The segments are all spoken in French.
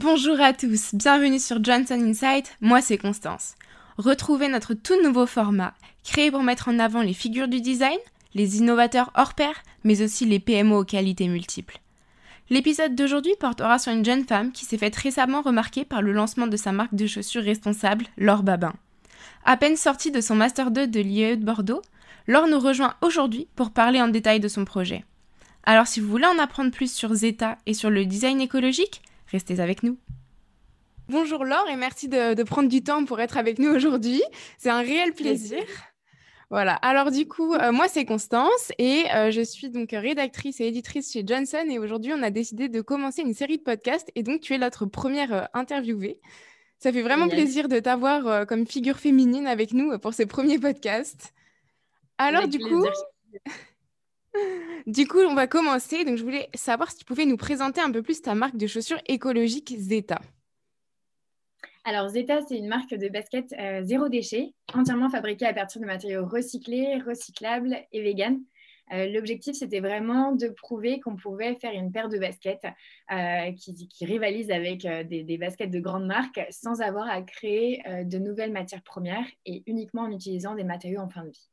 Bonjour à tous, bienvenue sur Johnson Insight, moi c'est Constance. Retrouvez notre tout nouveau format, créé pour mettre en avant les figures du design, les innovateurs hors pair, mais aussi les PMO aux qualités multiples. L'épisode d'aujourd'hui portera sur une jeune femme qui s'est faite récemment remarquer par le lancement de sa marque de chaussures responsable, Laure Babin. À peine sortie de son Master 2 de l'IE de Bordeaux, Laure nous rejoint aujourd'hui pour parler en détail de son projet. Alors si vous voulez en apprendre plus sur Zeta et sur le design écologique, restez avec nous. Bonjour Laure et merci de, prendre du temps pour être avec nous aujourd'hui. C'est un réel plaisir. Voilà, alors du coup, euh, moi c'est Constance et euh, je suis donc rédactrice et éditrice chez Johnson et aujourd'hui on a décidé de commencer une série de podcasts et donc tu es notre première euh, interviewée. Ça fait vraiment plaisir de t'avoir comme figure féminine avec nous pour ces premiers podcasts. Alors du coup, du coup, on va commencer. Donc, je voulais savoir si tu pouvais nous présenter un peu plus ta marque de chaussures écologiques Zeta. Alors, Zeta, c'est une marque de basket euh, zéro déchet, entièrement fabriquée à partir de matériaux recyclés, recyclables et vegan. Euh, l'objectif, c'était vraiment de prouver qu'on pouvait faire une paire de baskets euh, qui, qui, rivalise avec des, baskets de grandes marques sans avoir à créer de nouvelles matières premières et uniquement en utilisant des matériaux en fin de vie.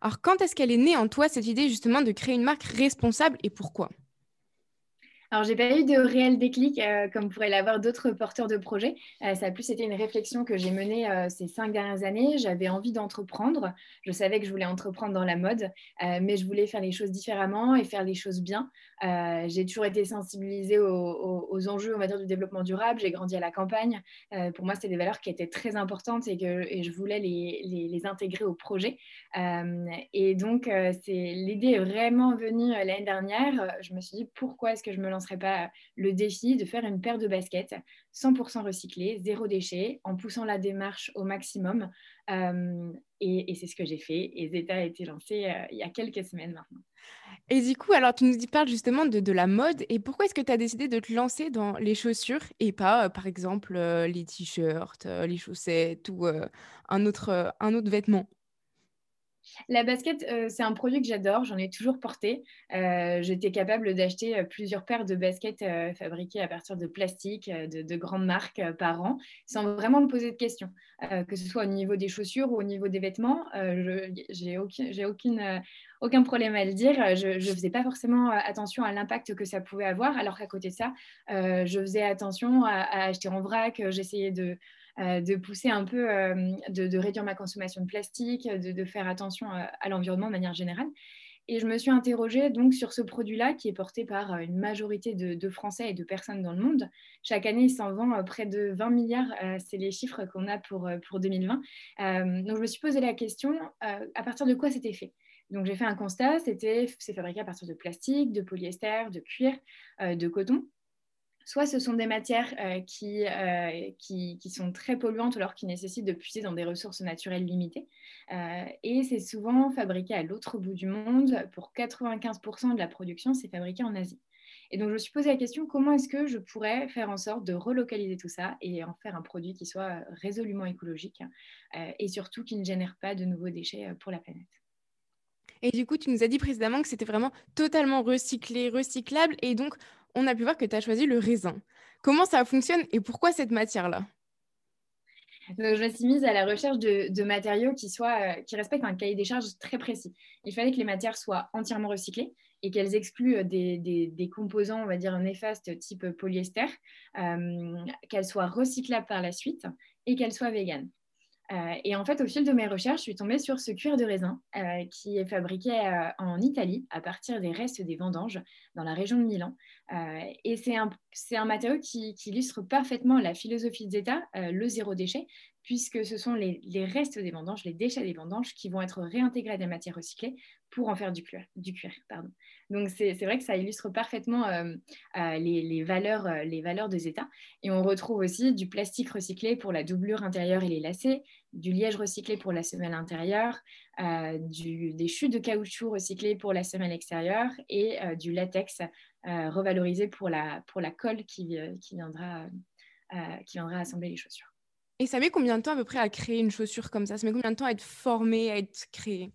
Alors, quand est-ce qu'elle est née en toi, cette idée justement de créer une marque responsable et pourquoi? Alors, j'ai pas eu de réel déclic euh, comme pourraient l'avoir d'autres porteurs de projets. Euh, ça a plus été une réflexion que j'ai menée euh, ces cinq dernières années. J'avais envie d'entreprendre. Je savais que je voulais entreprendre dans la mode, mais je voulais faire les choses différemment et faire les choses bien. J'ai toujours été sensibilisée aux, enjeux, on va dire, du développement durable. J'ai grandi à la campagne. pour moi, c'était des valeurs qui étaient très importantes et que je voulais les, intégrer au projet. et donc, l'idée est vraiment venue l'année dernière. Je me suis dit pourquoi est-ce que je me lance serait pas le défi de faire une paire de baskets 100% recyclées, zéro déchet, en poussant la démarche au maximum. Euh, et, c'est ce que j'ai fait. Et Zeta a été lancé euh, il y a quelques semaines maintenant. Et du coup, alors tu nous parles justement de, la mode. Et pourquoi est-ce que tu as décidé de te lancer dans les chaussures et pas, euh, par exemple, les t-shirts, les chaussettes ou un, autre, un autre vêtement? La basket, euh, c'est un produit que j'adore, j'en ai toujours porté. Euh, j'étais capable d'acheter euh, plusieurs paires de baskets fabriquées à partir de plastique, de, grandes marques par an, sans vraiment me poser de questions, que ce soit au niveau des chaussures ou au niveau des vêtements. J'ai aucun, problème à le dire. Je ne faisais pas forcément attention à l'impact que ça pouvait avoir, alors qu'à côté de ça, je faisais attention à acheter en vrac. J'essayais de de pousser un peu, euh, de, réduire ma consommation de plastique, de, faire attention euh, à, l'environnement de manière générale. Et je me suis interrogée donc sur ce produit-là qui est porté par une majorité de, Français et de personnes dans le monde. Chaque année, il s'en vend près de 20 milliards. c'est les chiffres qu'on a pour, pour 2020. donc, je me suis posé la question à partir de quoi c'était fait? Donc, j'ai fait un constat c'était c'est fabriqué à partir de plastique, de polyester, de cuir, de coton soit ce sont des matières euh, euh, qui, qui, sont très polluantes alors qui nécessitent de puiser dans des ressources naturelles limitées. Euh, et c'est souvent fabriqué à l'autre bout du monde. Pour 95% de la production, c'est fabriqué en Asie. Et donc, je me suis posé la question, comment est-ce que je pourrais faire en sorte de relocaliser tout ça et en faire un produit qui soit résolument écologique et surtout qui ne génère pas de nouveaux déchets pour la planète. Et du coup, tu nous as dit précédemment que c'était vraiment totalement recyclé, recyclable. Et donc, on a pu voir que tu as choisi le raisin. Comment ça fonctionne et pourquoi cette matière-là? Je me suis mise à la recherche de, matériaux qui, soient, euh, qui respectent un cahier des charges très précis. Il fallait que les matières soient entièrement recyclées et qu'elles excluent euh, des, composants, on va dire, néfastes type polyester, euh, qu'elles soient recyclables par la suite et qu'elles soient véganes. Euh, et en fait, au fil de mes recherches, je suis tombée sur ce cuir de raisin euh, qui est fabriqué euh, en Italie à partir des restes des vendanges dans la région de Milan. et c'est un, un, matériau qui, illustre parfaitement la philosophie de Zeta, le zéro déchet, puisque ce sont les, les, restes des vendanges, les déchets des vendanges qui vont être réintégrés à des matières recyclées pour en faire du cuir. Du cuir pardon. Donc c'est vrai que ça illustre parfaitement euh, euh, les, valeurs, euh, les valeurs de Zeta. Et on retrouve aussi du plastique recyclé pour la doublure intérieure et les lacets, du liège recyclé pour la semelle intérieure, des chutes de caoutchouc recyclées pour la semelle extérieure et du latex revalorisé pour la, pour la colle qui, qui, viendra, qui viendra assembler les chaussures. Et ça met combien de temps à peu près à créer une chaussure comme ça? Ça met combien de temps à être formé, à être créé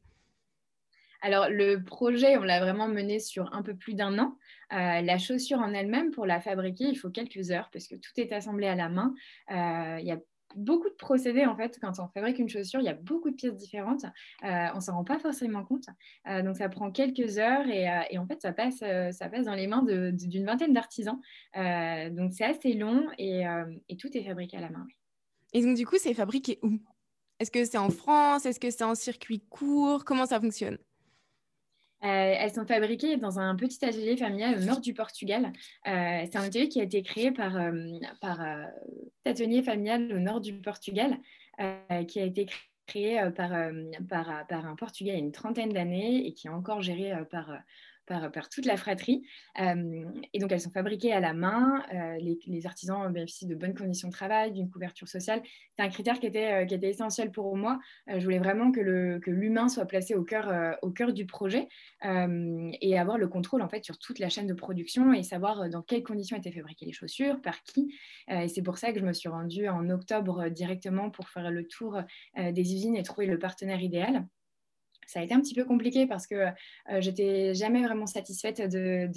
Alors, le projet, on l'a vraiment mené sur un peu plus d'un an. Euh, la chaussure en elle-même, pour la fabriquer, il faut quelques heures parce que tout est assemblé à la main. Euh, il y a beaucoup de procédés en fait. Quand on fabrique une chaussure il y a beaucoup de pièces différentes. Euh, on s'en rend pas forcément compte. Donc ça prend quelques heures et, en fait ça passe ça dans les mains d'une vingtaine d'artisans. Donc c'est assez long et, tout est fabriqué à la main et donc du coup c'est fabriqué où? Est-ce que c'est en France? Est-ce que c'est en circuit court? Comment ça fonctionne? Elles sont fabriquées dans un petit atelier familial au nord du Portugal. Euh, c'est un atelier qui a été créé par, euh, par atelier familial au nord du Portugal, qui a été créé par, un Portugais il y a une trentaine d'années et qui est encore géré par par, toute la fratrie. Euh, et donc, elles sont fabriquées à la main. Euh, les, artisans bénéficient de bonnes conditions de travail, d'une couverture sociale. C'est un critère qui était, euh, qui était essentiel pour moi. je voulais vraiment que l'humain soit placé au cœur, au cœur du projet et avoir le contrôle en fait sur toute la chaîne de production et savoir dans quelles conditions étaient fabriquées les chaussures, par qui. et c'est pour ça que je me suis rendue en octobre directement pour faire le tour des usines et trouver le partenaire idéal ça a été un petit peu compliqué parce que euh, j'étais jamais vraiment satisfaite de,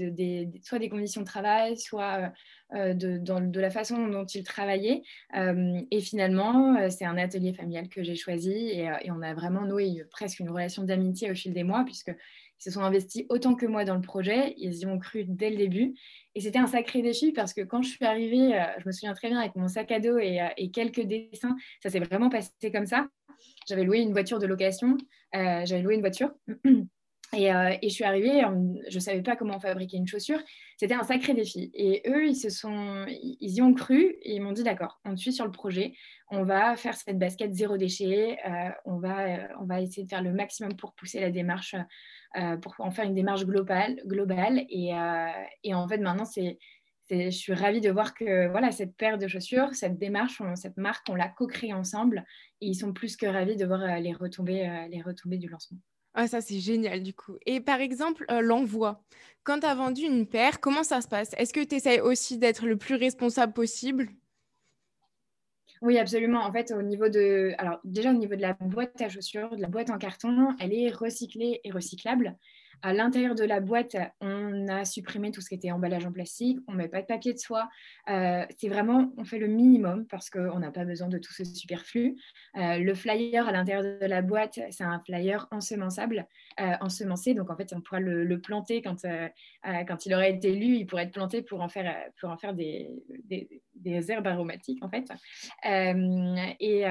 soit des conditions de travail, soit euh, de, la façon dont ils travaillaient. Euh, et finalement, c'est un atelier familial que j'ai choisi et, on a vraiment noué presque une relation d'amitié au fil des mois puisque se sont investis autant que moi dans le projet. Ils y ont cru dès le début. Et c'était un sacré défi parce que quand je suis arrivée, je me souviens très bien avec mon sac à dos et quelques dessins, ça s'est vraiment passé comme ça. J'avais loué une voiture de location. Euh, j'avais loué une voiture. Et, euh, et, je suis arrivée, je ne savais pas comment fabriquer une chaussure. C'était un sacré défi. Et eux, ils, se sont, ils y ont cru et ils m'ont dit d'accord, on suit sur le projet, on va faire cette basket zéro déchet, euh, on, va, on va essayer de faire le maximum pour pousser la démarche, pour en faire une démarche globale. globale. Et en fait, maintenant, c'est je suis ravie de voir que voilà, cette paire de chaussures, cette démarche, cette marque, on l'a co-créée ensemble et ils sont plus que ravis de voir euh, les retombées, euh, les retombées du lancement. Ah, ça, c'est génial du coup. Et par exemple, euh, l'envoi. Quand tu as vendu une paire, comment ça se passe? Est-ce que tu essayes aussi d'être le plus responsable possible? Oui, absolument. En fait, au niveau de, alors déjà au niveau de la boîte à chaussures, de la boîte en carton, elle est recyclée et recyclable. À l'intérieur de la boîte, on a supprimé tout ce qui était emballage en plastique, on ne met pas de papier de soie. Euh, c'est vraiment, on fait le minimum parce qu'on n'a pas besoin de tout ce superflu. Euh, le flyer à l'intérieur de la boîte, c'est un flyer ensemençable, euh, ensemencé. Donc en fait, on pourra le, planter quand, quand il aurait été lu, il pourrait être planté pour en faire, pour en faire des, des, herbes aromatiques en fait. Et,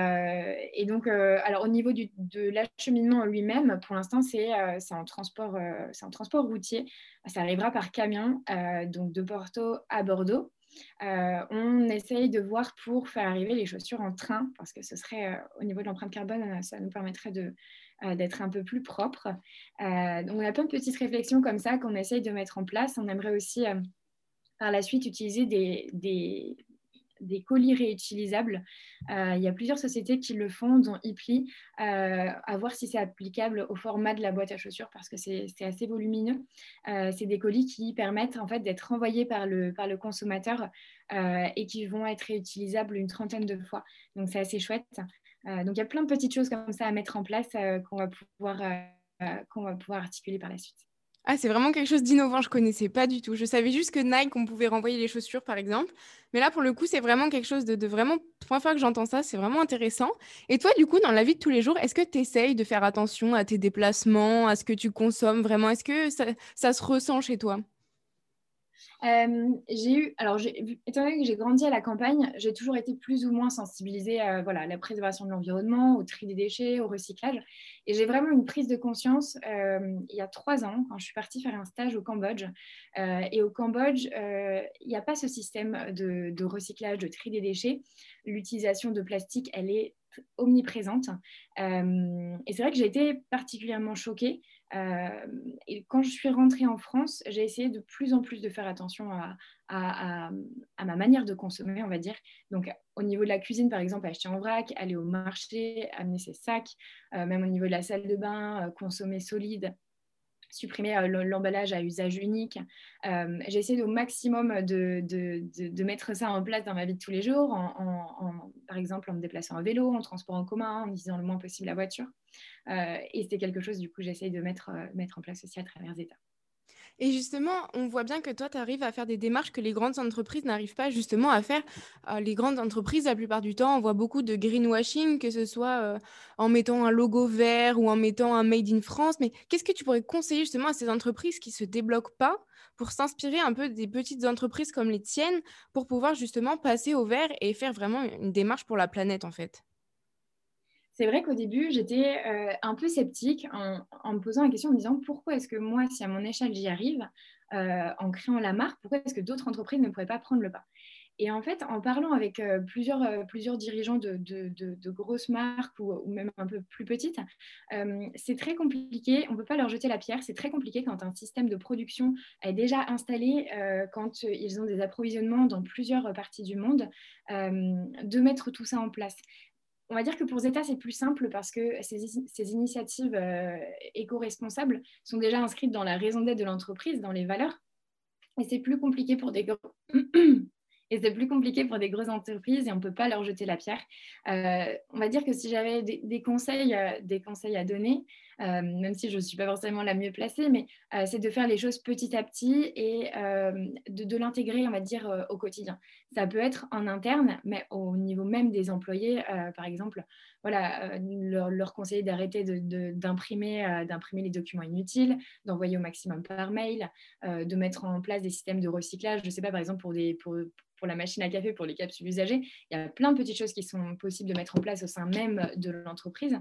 et, donc, alors au niveau de l'acheminement lui-même, pour l'instant, c'est en transport c'est un transport routier. Ça arrivera par camion, euh, donc de Porto à Bordeaux. Euh, on essaye de voir pour faire arriver les chaussures en train, parce que ce serait, au niveau de l'empreinte carbone, ça nous permettrait d'être un peu plus propre. donc on a plein de petites réflexions comme ça qu'on essaye de mettre en place. On aimerait aussi par la suite utiliser des, des colis réutilisables. Euh, il y a plusieurs sociétés qui le font, dont Ipli, euh, à voir si c'est applicable au format de la boîte à chaussures parce que c'est assez volumineux. Euh, c'est des colis qui permettent en fait d'être envoyés par le, consommateur et qui vont être réutilisables une trentaine de fois. Donc c'est assez chouette. donc il y a plein de petites choses comme ça à mettre en place qu'on va pouvoir articuler par la suite. Ah, c'est vraiment quelque chose d'innovant, je connaissais pas du tout. Je savais juste que Nike, on pouvait renvoyer les chaussures, par exemple. Mais là, pour le coup, c'est vraiment quelque chose de, vraiment... Première fois que j'entends ça, c'est vraiment intéressant. Et toi, du coup, dans la vie de tous les jours, est-ce que tu essayes de faire attention à tes déplacements, à ce que tu consommes vraiment? Est-ce que ça se ressent chez toi? Euh, j'ai eu, alors, étant donné que j'ai grandi à la campagne, j'ai toujours été plus ou moins sensibilisée à, voilà, la préservation de l'environnement, au tri des déchets, au recyclage. Et j'ai vraiment une prise de conscience euh, il y a trois ans, quand je suis partie faire un stage au Cambodge. Euh, et au Cambodge, il n'y a pas ce système de, de, recyclage, de tri des déchets. L'utilisation de plastique, elle est omniprésente. et c'est vrai que j'ai été particulièrement choquée euh, et quand je suis rentrée en France, j'ai essayé de plus en plus de faire attention à, à, ma manière de consommer, on va dire. Donc, au niveau de la cuisine, par exemple, acheter en vrac, aller au marché, amener ses sacs, euh, même au niveau de la salle de bain, euh, consommer solide, supprimer l'emballage à usage unique. j'ai essayé au maximum de, mettre ça en place dans ma vie de tous les jours, en, par exemple en me déplaçant en vélo, en transport en commun, en utilisant le moins possible la voiture. et c'était quelque chose, du coup, j'essaye de mettre, mettre en place aussi à travers Zeta. Et justement, on voit bien que toi, tu arrives à faire des démarches que les grandes entreprises n'arrivent pas justement à faire. Euh, les grandes entreprises, la plupart du temps, on voit beaucoup de greenwashing, que ce soit euh, en mettant un logo vert ou en mettant un Made in France. Mais qu'est-ce que tu pourrais conseiller justement à ces entreprises qui ne se débloquent pas pour s'inspirer un peu des petites entreprises comme les tiennes pour pouvoir justement passer au vert et faire vraiment une démarche pour la planète en fait? C'est vrai qu'au début, j'étais euh, un peu sceptique en, me posant la question en me disant pourquoi est-ce que moi, si à mon échelle j'y arrive, euh, en créant la marque, pourquoi est-ce que d'autres entreprises ne pourraient pas prendre le pas? Et en fait, en parlant avec euh, plusieurs, plusieurs dirigeants de, de, grosses marques ou, ou, même un peu plus petites, c'est très compliqué. On ne peut pas leur jeter la pierre. C'est très compliqué quand un système de production est déjà installé, quand ils ont des approvisionnements dans plusieurs parties du monde, de mettre tout ça en place on va dire que pour Zeta, c'est plus simple parce que ces, initiatives euh, éco-responsables sont déjà inscrites dans la raison d'être de l'entreprise, dans les valeurs. Et c'est plus compliqué pour des et c'est plus compliqué pour des grosses entreprises et on ne peut pas leur jeter la pierre. Euh, on va dire que si j'avais des, conseils, euh, des conseils à donner, euh, même si je ne suis pas forcément la mieux placée, mais euh, c'est de faire les choses petit à petit et euh, de, l'intégrer, on va dire, au quotidien. Ça peut être en interne, mais au niveau même des employés, par exemple, voilà, leur, conseiller d'arrêter d'imprimer d'imprimer les documents inutiles, d'envoyer au maximum par mail, de mettre en place des systèmes de recyclage. Je ne sais pas, par exemple, pour, la machine à café, pour les capsules usagées, il y a plein de petites choses qui sont possibles de mettre en place au sein même de l'entreprise.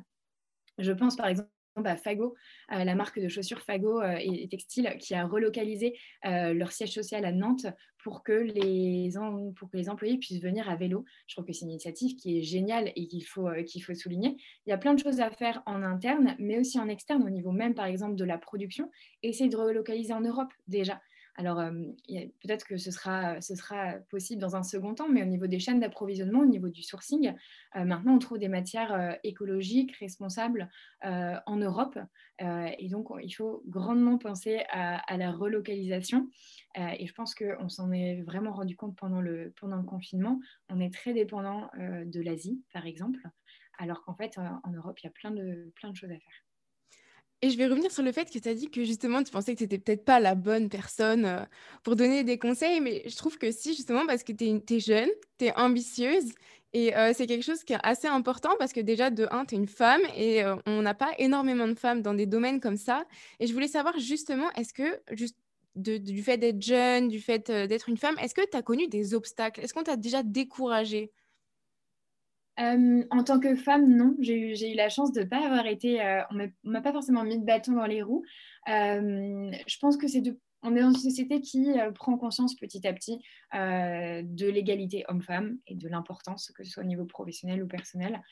Je pense par exemple bah, Fago, euh, la marque de chaussures Fago euh, et, Textile, qui a relocalisé euh, leur siège social à Nantes pour que, les pour que les employés puissent venir à vélo. Je trouve que c'est une initiative qui est géniale et qu'il faut, qu'il faut souligner. Il y a plein de choses à faire en interne, mais aussi en externe, au niveau même, par exemple, de la production. Essayer de relocaliser en Europe déjà. Alors, euh, peut-être que ce sera, possible dans un second temps, mais au niveau des chaînes d'approvisionnement, au niveau du sourcing, euh, maintenant, on trouve des matières euh, écologiques, responsables en Europe. et donc, il faut grandement penser à, la relocalisation. et je pense qu'on s'en est vraiment rendu compte pendant le, confinement. On est très dépendant de l'Asie, par exemple, alors qu'en fait, en Europe, il y a plein de choses à faire. Et je vais revenir sur le fait que tu as dit que justement, tu pensais que tu n'étais peut-être pas la bonne personne euh, pour donner des conseils, mais je trouve que si, justement, parce que tu es, jeune, tu es ambitieuse, et euh, c'est quelque chose qui est assez important parce que déjà, de un, tu es une femme, et euh, on n'a pas énormément de femmes dans des domaines comme ça. Et je voulais savoir justement, est-ce que, juste du fait d'être jeune, du fait d'être une femme, est-ce que tu as connu des obstacles? Est-ce qu'on t'a déjà découragée? Euh, en tant que femme, non. J'ai eu, la chance de ne pas avoir été. Euh, on ne m'a pas forcément mis de bâton dans les roues. Euh, je pense que c'est de. On est dans une société qui prend conscience petit à petit de l'égalité homme-femme et de l'importance, que ce soit au niveau professionnel ou personnel.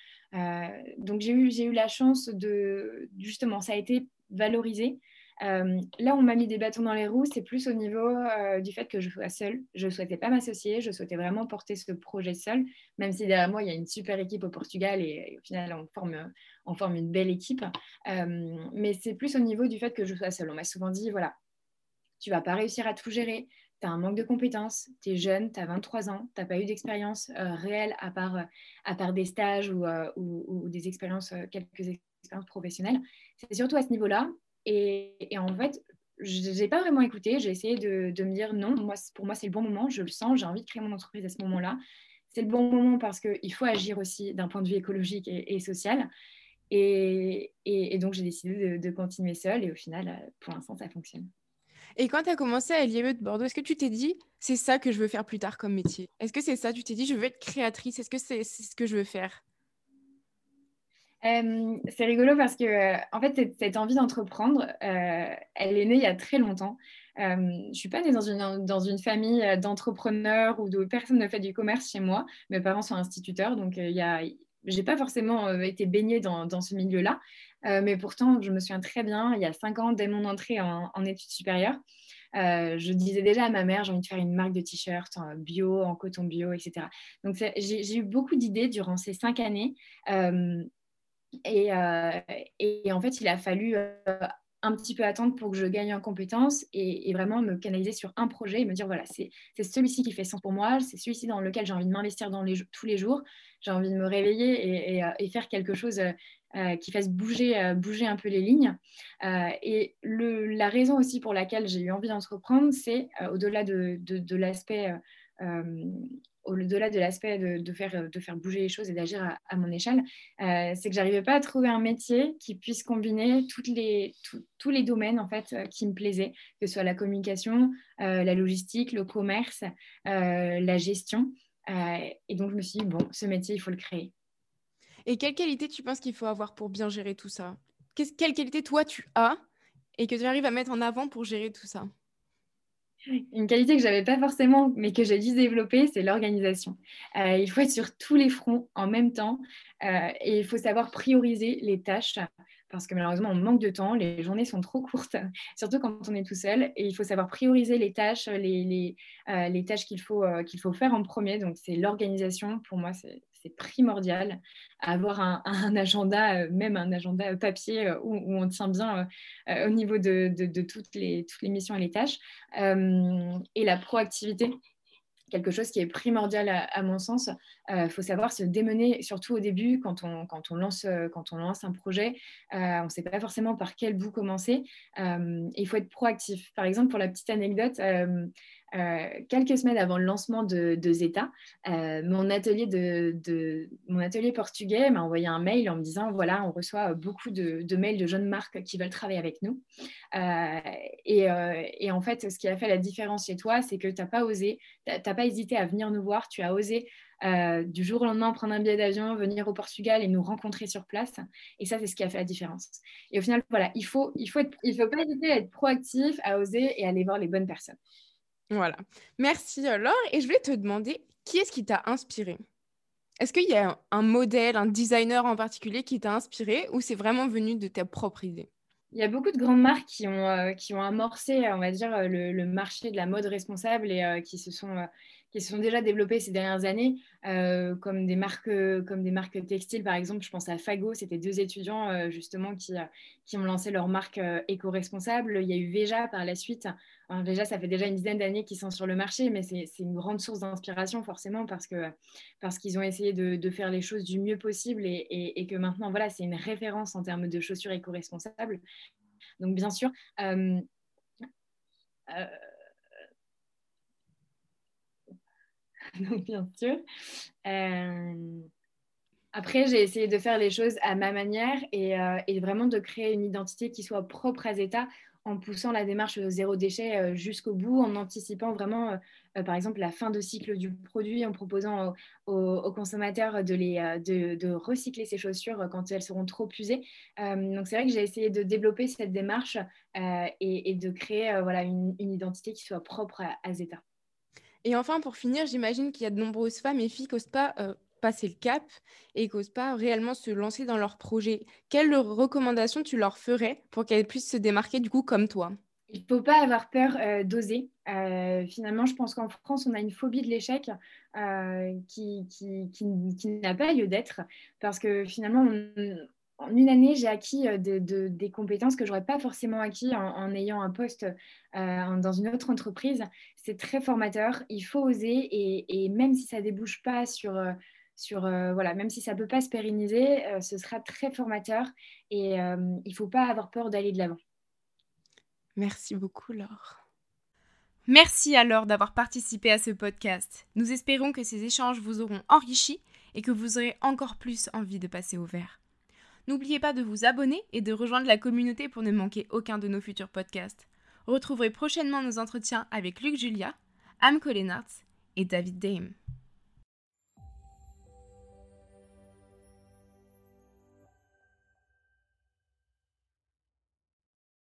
donc j'ai eu, eu la chance de. Justement, ça a été valorisé. Euh, là, on m'a mis des bâtons dans les roues, c'est plus au niveau euh, du fait que je sois seule. Je ne souhaitais pas m'associer, je souhaitais vraiment porter ce projet seul, même si derrière moi, il y a une super équipe au Portugal et, au final, on forme, on forme une belle équipe. Euh, mais c'est plus au niveau du fait que je sois seule. On m'a souvent dit, voilà, tu vas pas réussir à tout gérer, tu as un manque de compétences, tu es jeune, tu as 23 ans, tu n'as pas eu d'expérience réelle à part, à part des stages ou, ou des expériences, quelques expériences professionnelles. C'est surtout à ce niveau-là et, en fait, je n'ai pas vraiment écouté. J'ai essayé de, me dire non, moi, pour moi, c'est le bon moment. Je le sens. J'ai envie de créer mon entreprise à ce moment-là. C'est le bon moment parce qu'il faut agir aussi d'un point de vue écologique et, social. Et, donc, j'ai décidé de, continuer seule. Et au final, pour l'instant, ça fonctionne. Et quand tu as commencé à l'IME de Bordeaux, est-ce que tu t'es dit, c'est ça que je veux faire plus tard comme métier? Est-ce que c'est ça? Tu t'es dit, je veux être créatrice? Est-ce que c'est ce que je veux faire? Euh, c'est rigolo parce que, euh, en fait, cette, envie d'entreprendre, euh, elle est née il y a très longtemps. je ne suis pas née dans une, dans une famille d'entrepreneurs ou de personnes ne fait du commerce chez moi. Mes parents sont instituteurs, donc il y j'ai pas forcément été baignée dans, ce milieu-là. mais pourtant, je me souviens très bien, il y a cinq ans, dès mon entrée en, études supérieures, je disais déjà à ma mère, j'ai envie de faire une marque de t-shirts en bio, en coton bio, etc. Donc, j'ai eu beaucoup d'idées durant ces cinq années. Et, euh, et, en fait, il a fallu euh, un petit peu attendre pour que je gagne en compétences et, vraiment me canaliser sur un projet et me dire voilà, c'est celui-ci qui fait sens pour moi, c'est celui-ci dans lequel j'ai envie de m'investir tous les jours, j'ai envie de me réveiller et, euh, faire quelque chose qui fasse bouger, bouger un peu les lignes. et la raison aussi pour laquelle j'ai eu envie d'entreprendre, c'est au-delà de, de l'aspect au-delà de l'aspect de, faire, de faire bouger les choses et d'agir à, mon échelle, euh, c'est que j'arrivais pas à trouver un métier qui puisse combiner tous les domaines en fait euh, qui me plaisaient, que ce soit la communication, euh, la logistique, le commerce, la gestion. et donc je me suis dit, bon, ce métier, il faut le créer. Et quelle qualité tu penses qu'il faut avoir pour bien gérer tout ça? Quelle qualité toi tu as et que tu arrives à mettre en avant pour gérer tout ça? Une qualité que j'avais pas forcément, mais que j'ai dû développer, c'est l'organisation. Euh, il faut être sur tous les fronts en même temps euh, et il faut savoir prioriser les tâches parce que malheureusement, on manque de temps, les journées sont trop courtes, surtout quand on est tout seul, et il faut savoir prioriser les tâches, les, les, euh, les tâches qu'il faut, qu'il faut faire en premier. Donc, c'est l'organisation. Pour moi, c'est c'est primordial. Avoir un, agenda, euh, même un agenda papier euh, où, on tient bien euh, au niveau de, toutes, les, missions et les tâches. et la proactivité quelque chose qui est primordial à, mon sens. Il faut savoir se démener, surtout au début, quand on lance un projet. on ne sait pas forcément par quel bout commencer. il faut être proactif. Par exemple, pour la petite anecdote, euh, quelques semaines avant le lancement de, Zeta, euh, mon, atelier de, portugais m'a envoyé un mail en me disant voilà, on reçoit beaucoup de, mails de jeunes marques qui veulent travailler avec nous. Euh, et, en fait, ce qui a fait la différence chez toi, c'est que tu n'as pas osé, tu n'as pas hésité à venir nous voir, tu as osé du jour au lendemain prendre un billet d'avion, venir au Portugal et nous rencontrer sur place. Et ça, c'est ce qui a fait la différence. Et au final, voilà, il faut, il faut, faut pas hésiter à être proactif, à oser et à aller voir les bonnes personnes. Voilà. Merci euh, Laure. Et je voulais te demander, qui est-ce qui t'a inspiré? Est-ce qu'il y a un modèle, un designer en particulier qui t'a inspiré ou c'est vraiment venu de ta propre idée? Il y a beaucoup de grandes marques qui ont, euh, amorcé, on va dire, le, marché de la mode responsable et euh, qui se sont qui se sont déjà développées ces dernières années, euh, comme, des marques, comme des marques textiles, par exemple. Je pense à Fago, c'était deux étudiants euh, justement qui, euh, qui ont lancé leur marque éco-responsable. Il y a eu Veja par la suite. déjà, ça fait déjà une dizaine d'années qu'ils sont sur le marché, mais c'est une grande source d'inspiration forcément parce qu'ils parce qu'ils ont essayé de, de, faire les choses du mieux possible et, et, que maintenant, voilà, c'est une référence en termes de chaussures éco-responsables. Donc, bien sûr, donc bien sûr. Euh, après, j'ai essayé de faire les choses à ma manière et, euh, et, vraiment de créer une identité qui soit propre à Zeta en poussant la démarche zéro déchet euh, jusqu'au bout, en anticipant vraiment, par exemple, la fin de cycle du produit, en proposant aux, consommateurs de, recycler ces chaussures quand elles seront trop usées. donc, c'est vrai que j'ai essayé de développer cette démarche et, de créer voilà, une, identité qui soit propre à Zeta. Et enfin, pour finir, j'imagine qu'il y a de nombreuses femmes et filles qui n'osent pas euh, passer le cap et qui n'osent pas réellement se lancer dans leur projet. Quelles recommandations tu leur ferais pour qu'elles puissent se démarquer du coup comme toi? Il ne faut pas avoir peur euh, d'oser. Euh, finalement, je pense qu'en France, on a une phobie de l'échec qui, qui, qui n'a pas lieu d'être parce que finalement, on, en une année, j'ai acquis euh, des compétences que je n'aurais pas forcément acquis en, ayant un poste euh, dans une autre entreprise. C'est très formateur. Il faut oser et, même si ça ne débouche pas sur, euh, voilà, même si ça ne peut pas se pérenniser, ce sera très formateur et il ne faut pas avoir peur d'aller de l'avant. Merci beaucoup, Laure. Merci à Laure d'avoir participé à ce podcast. Nous espérons que ces échanges vous auront enrichi et que vous aurez encore plus envie de passer au vert. N'oubliez pas de vous abonner et de rejoindre la communauté pour ne manquer aucun de nos futurs podcasts. Retrouverez prochainement nos entretiens avec Luc Julia, Anne Collenarts et David Dame.